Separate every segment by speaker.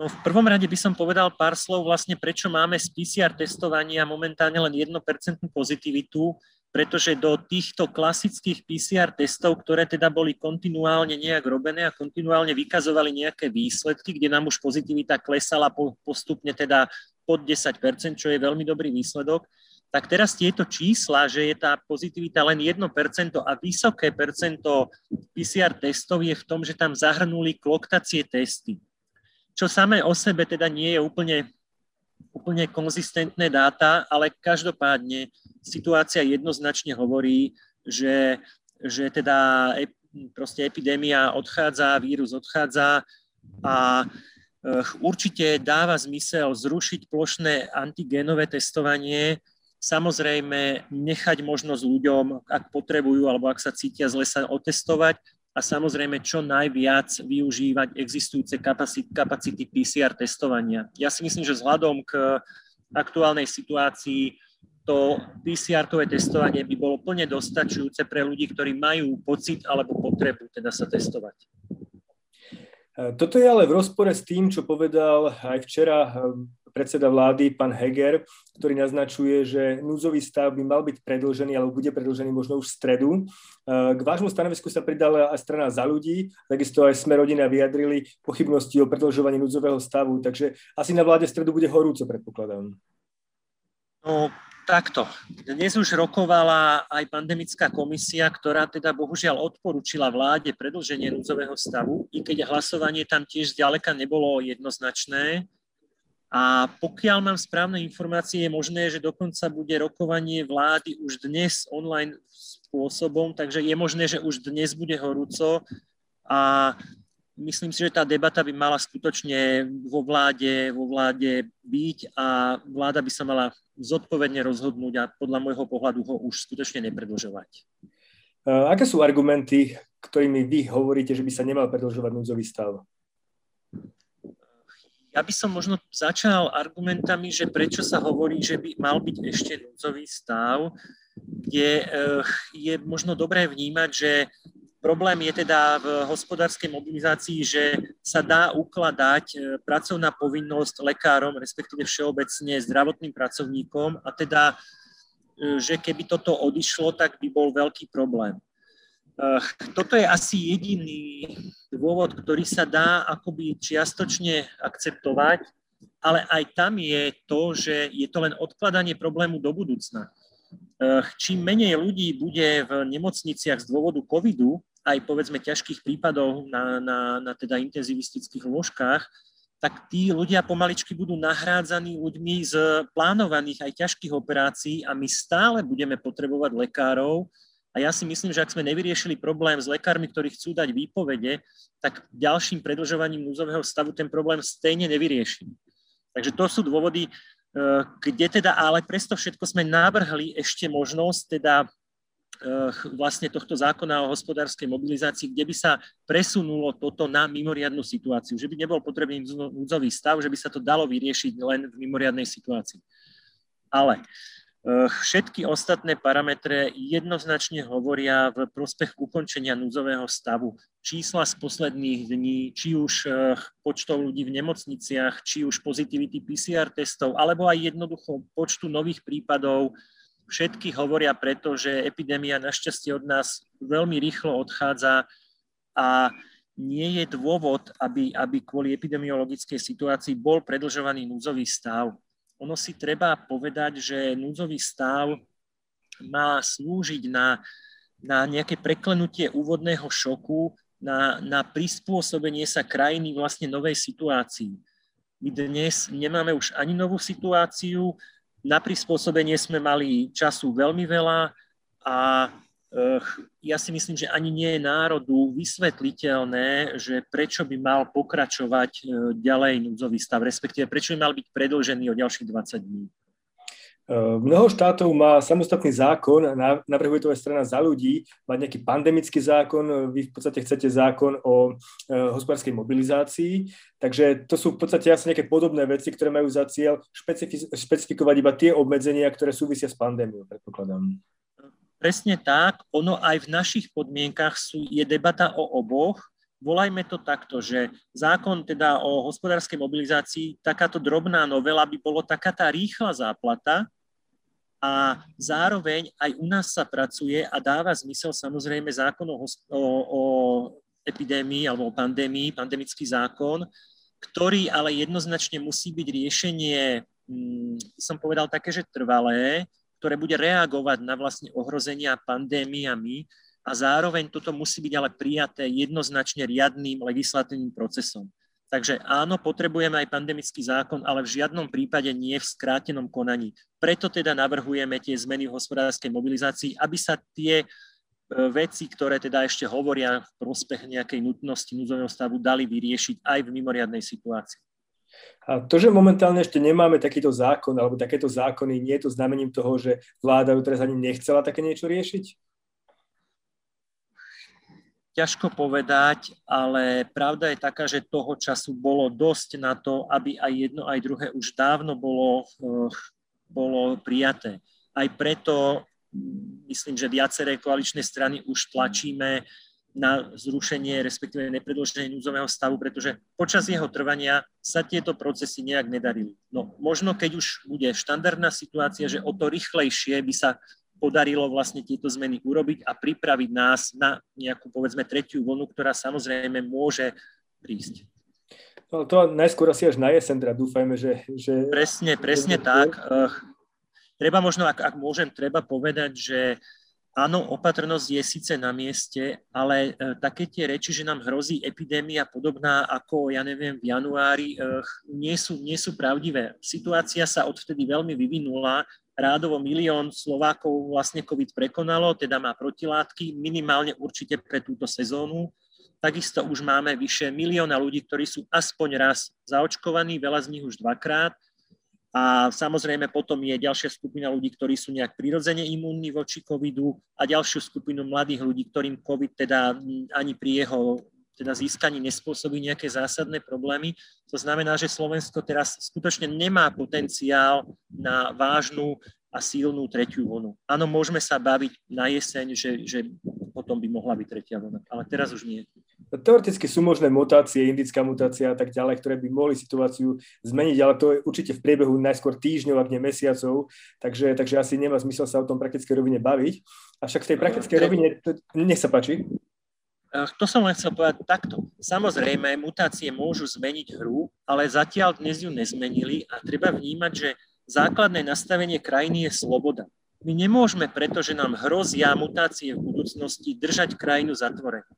Speaker 1: No, v prvom rade by som povedal pár slov vlastne, prečo máme z PCR testovania momentálne len 1% pozitivitu, pretože do týchto klasických PCR testov, ktoré teda boli kontinuálne nejak robené a kontinuálne vykazovali nejaké výsledky, kde nám už pozitivita klesala postupne teda pod 10%, čo je veľmi dobrý výsledok, tak teraz tieto čísla, že je tá pozitivita len 1% a vysoké percento PCR testov je v tom, že tam zahrnuli kloktacie testy čo samé o sebe teda nie je úplne, úplne konzistentné dáta, ale každopádne situácia jednoznačne hovorí, že, že teda proste epidémia odchádza, vírus odchádza a eh, určite dáva zmysel zrušiť plošné antigénové testovanie, samozrejme nechať možnosť ľuďom, ak potrebujú alebo ak sa cítia zle sa otestovať, a samozrejme čo najviac využívať existujúce kapacity, PCR testovania. Ja si myslím, že vzhľadom k aktuálnej situácii to PCR-kové testovanie by bolo plne dostačujúce pre ľudí, ktorí majú pocit alebo potrebu teda sa testovať.
Speaker 2: Toto je ale v rozpore s tým, čo povedal aj včera predseda vlády, pán Heger, ktorý naznačuje, že núdzový stav by mal byť predlžený, alebo bude predlžený možno už v stredu. E, k vášmu stanovisku sa pridala aj strana za ľudí, takisto aj sme rodina vyjadrili pochybnosti o predlžovaní núdzového stavu, takže asi na vláde v stredu bude horúco, predpokladám.
Speaker 1: No, takto. Dnes už rokovala aj pandemická komisia, ktorá teda bohužiaľ odporúčila vláde predlženie núdzového stavu, i keď hlasovanie tam tiež zďaleka nebolo jednoznačné. A pokiaľ mám správne informácie, je možné, že dokonca bude rokovanie vlády už dnes online spôsobom, takže je možné, že už dnes bude horúco a myslím si, že tá debata by mala skutočne vo vláde, vo vláde byť a vláda by sa mala zodpovedne rozhodnúť a podľa môjho pohľadu ho už skutočne nepredlžovať.
Speaker 2: Aké sú argumenty, ktorými vy hovoríte, že by sa nemal predlžovať núdzový stav?
Speaker 1: Ja by som možno začal argumentami, že prečo sa hovorí, že by mal byť ešte núdzový stav, kde eh, je možno dobré vnímať, že problém je teda v hospodárskej mobilizácii, že sa dá ukladať eh, pracovná povinnosť lekárom, respektíve všeobecne zdravotným pracovníkom a teda, eh, že keby toto odišlo, tak by bol veľký problém. Toto je asi jediný dôvod, ktorý sa dá akoby čiastočne akceptovať, ale aj tam je to, že je to len odkladanie problému do budúcna. Čím menej ľudí bude v nemocniciach z dôvodu covidu, aj povedzme ťažkých prípadov na, na, na teda intenzivistických lôžkách, tak tí ľudia pomaličky budú nahrádzaní ľuďmi z plánovaných aj ťažkých operácií a my stále budeme potrebovať lekárov, a ja si myslím, že ak sme nevyriešili problém s lekármi, ktorí chcú dať výpovede, tak ďalším predlžovaním núzového stavu ten problém stejne nevyriešim. Takže to sú dôvody, e, kde teda, ale presto všetko sme navrhli ešte možnosť teda e, vlastne tohto zákona o hospodárskej mobilizácii, kde by sa presunulo toto na mimoriadnú situáciu, že by nebol potrebný núdzový stav, že by sa to dalo vyriešiť len v mimoriadnej situácii. Ale všetky ostatné parametre jednoznačne hovoria v prospech ukončenia núzového stavu. Čísla z posledných dní, či už eh, počtov ľudí v nemocniciach, či už pozitivity PCR testov, alebo aj jednoducho počtu nových prípadov, všetky hovoria preto, že epidémia našťastie od nás veľmi rýchlo odchádza a nie je dôvod, aby, aby kvôli epidemiologickej situácii bol predlžovaný núzový stav ono si treba povedať, že núdzový stav má slúžiť na, na nejaké preklenutie úvodného šoku, na, na prispôsobenie sa krajiny vlastne novej situácii. My dnes nemáme už ani novú situáciu, na prispôsobenie sme mali času veľmi veľa a ja si myslím, že ani nie je národu vysvetliteľné, že prečo by mal pokračovať e, ďalej núdzový stav, respektíve prečo by mal byť predlžený o ďalších 20 dní. E,
Speaker 2: mnoho štátov má samostatný zákon, navrhuje to aj strana za ľudí, má nejaký pandemický zákon, vy v podstate chcete zákon o hospodárskej mobilizácii, takže to sú v podstate asi nejaké podobné veci, ktoré majú za cieľ špecifikovať iba tie obmedzenia, ktoré súvisia s pandémiou, predpokladám.
Speaker 1: Presne tak. Ono aj v našich podmienkach sú, je debata o oboch. volajme to takto, že zákon teda o hospodárskej mobilizácii, takáto drobná novela by bolo taká tá rýchla záplata a zároveň aj u nás sa pracuje a dáva zmysel samozrejme zákon o, o, epidémii alebo o pandémii, pandemický zákon, ktorý ale jednoznačne musí byť riešenie, hm, som povedal také, že trvalé, ktoré bude reagovať na vlastne ohrozenia pandémiami a zároveň toto musí byť ale prijaté jednoznačne riadným legislatívnym procesom. Takže áno, potrebujeme aj pandemický zákon, ale v žiadnom prípade nie v skrátenom konaní. Preto teda navrhujeme tie zmeny v hospodárskej mobilizácii, aby sa tie e, veci, ktoré teda ešte hovoria v prospech nejakej nutnosti núdzového stavu, dali vyriešiť aj v mimoriadnej situácii.
Speaker 2: A to, že momentálne ešte nemáme takýto zákon alebo takéto zákony, nie je to znamením toho, že vláda teraz ani nechcela také niečo riešiť?
Speaker 1: ťažko povedať, ale pravda je taká, že toho času bolo dosť na to, aby aj jedno, aj druhé už dávno bolo, eh, bolo prijaté. Aj preto mm, myslím, že viaceré koaličné strany už tlačíme na zrušenie, respektíve nepredloženie núzového stavu, pretože počas jeho trvania sa tieto procesy nejak nedarili. No možno keď už bude štandardná situácia, že o to rýchlejšie by sa podarilo vlastne tieto zmeny urobiť a pripraviť nás na nejakú, povedzme, tretiu vlnu, ktorá samozrejme môže prísť.
Speaker 2: No to najskôr asi až na jesen, teda dúfajme, že... že...
Speaker 1: Presne, presne tak. Uh, treba možno, ak, ak môžem, treba povedať, že áno, opatrnosť je síce na mieste, ale uh, také tie reči, že nám hrozí epidémia podobná ako, ja neviem, v januári, uh, nie, sú, nie sú pravdivé. Situácia sa odvtedy veľmi vyvinula rádovo milión Slovákov vlastne COVID prekonalo, teda má protilátky, minimálne určite pre túto sezónu. Takisto už máme vyše milióna ľudí, ktorí sú aspoň raz zaočkovaní, veľa z nich už dvakrát. A samozrejme potom je ďalšia skupina ľudí, ktorí sú nejak prirodzene imúnni voči covidu a ďalšiu skupinu mladých ľudí, ktorým covid teda ani pri jeho teda získaní nespôsobí nejaké zásadné problémy. To znamená, že Slovensko teraz skutočne nemá potenciál na vážnu a silnú tretiu vlnu. Áno, môžeme sa baviť na jeseň, že, že potom by mohla byť tretia vlna, ale teraz už nie.
Speaker 2: Teoreticky sú možné mutácie, indická mutácia a tak ďalej, ktoré by mohli situáciu zmeniť, ale to je určite v priebehu najskôr týždňov, ak nie mesiacov, takže, takže asi nemá zmysel sa o tom praktickej rovine baviť. Avšak v tej praktickej rovine, to, nech sa páči.
Speaker 1: To som len chcel povedať takto. Samozrejme, mutácie môžu zmeniť hru, ale zatiaľ dnes ju nezmenili a treba vnímať, že základné nastavenie krajiny je sloboda. My nemôžeme, pretože nám hrozia mutácie v budúcnosti, držať krajinu zatvorenú.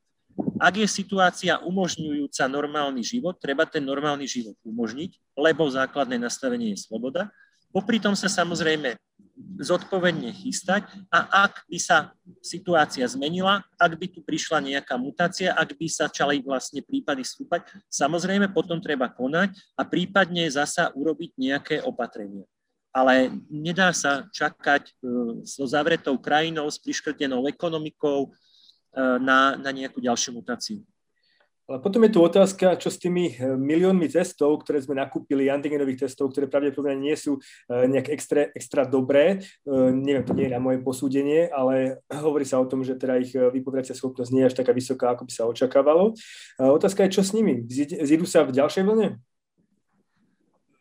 Speaker 1: Ak je situácia umožňujúca normálny život, treba ten normálny život umožniť, lebo základné nastavenie je sloboda. Popri tom sa samozrejme zodpovedne chystať a ak by sa situácia zmenila, ak by tu prišla nejaká mutácia, ak by sa čali vlastne prípady stúpať, samozrejme potom treba konať a prípadne zasa urobiť nejaké opatrenia. Ale nedá sa čakať e, so zavretou krajinou, s priškrtenou ekonomikou na, na nejakú ďalšiu mutáciu.
Speaker 2: Ale potom je tu otázka, čo s tými eh, miliónmi testov, ktoré sme nakúpili, antigenových testov, ktoré pravdepodobne nie sú eh, nejak extra, extra dobré. Eh, neviem, to nie je na moje posúdenie, ale hovorí sa o tom, že teda ich vypovedacia schopnosť nie je až taká vysoká, ako by sa očakávalo. Otázka je, čo s nimi? Zídu sa v ďalšej vlne?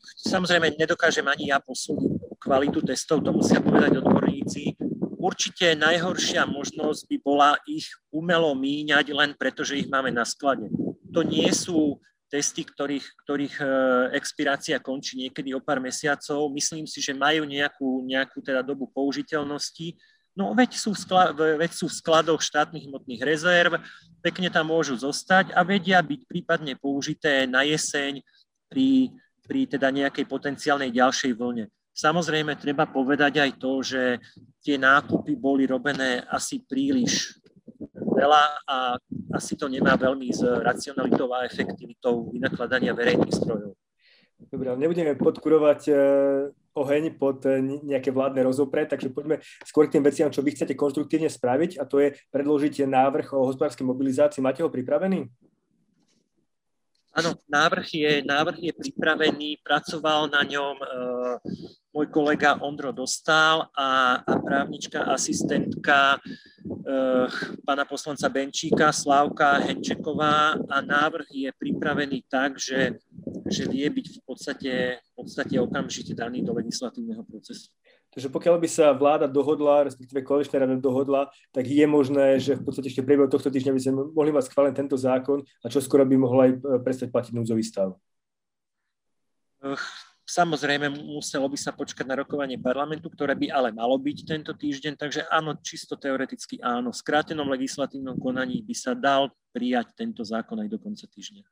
Speaker 1: Samozrejme, nedokážem ani ja posúdiť kvalitu testov, to musia povedať odborníci určite najhoršia možnosť by bola ich umelo míňať len preto, že ich máme na sklade. To nie sú testy, ktorých, ktorých e, expirácia končí niekedy o pár mesiacov. Myslím si, že majú nejakú, nejakú teda dobu použiteľnosti. No veď sú, v sklad, veď sú v skladoch štátnych hmotných rezerv, pekne tam môžu zostať a vedia byť prípadne použité na jeseň pri, pri teda nejakej potenciálnej ďalšej vlne. Samozrejme, treba povedať aj to, že tie nákupy boli robené asi príliš veľa a asi to nemá veľmi s racionalitou a efektivitou vynakladania verejných strojov.
Speaker 2: Dobre, ale nebudeme podkurovať e, oheň pod e, nejaké vládne rozopre, takže poďme skôr k tým veciam, čo vy chcete konstruktívne spraviť a to je predložiť návrh o hospodárskej mobilizácii. Máte ho pripravený?
Speaker 1: Áno, návrh je, návrh je pripravený, pracoval na ňom e, môj kolega Ondro Dostal a, a právnička asistentka eh, pána poslanca Benčíka, Slávka Henčeková a návrh je pripravený tak, že, že vie byť v podstate, v podstate okamžite daný do legislatívneho procesu.
Speaker 2: Takže pokiaľ by sa vláda dohodla, respektíve koaličná rada dohodla, tak je možné, že v podstate ešte v priebehu tohto týždňa by sme mohli mať schválený tento zákon a čo skoro by mohol aj eh, prestať platiť núdzový stav.
Speaker 1: Samozrejme, muselo by sa počkať na rokovanie parlamentu, ktoré by ale malo byť tento týždeň, takže áno, čisto teoreticky áno. V skrátenom legislatívnom konaní by sa dal prijať tento zákon aj do konca týždňa.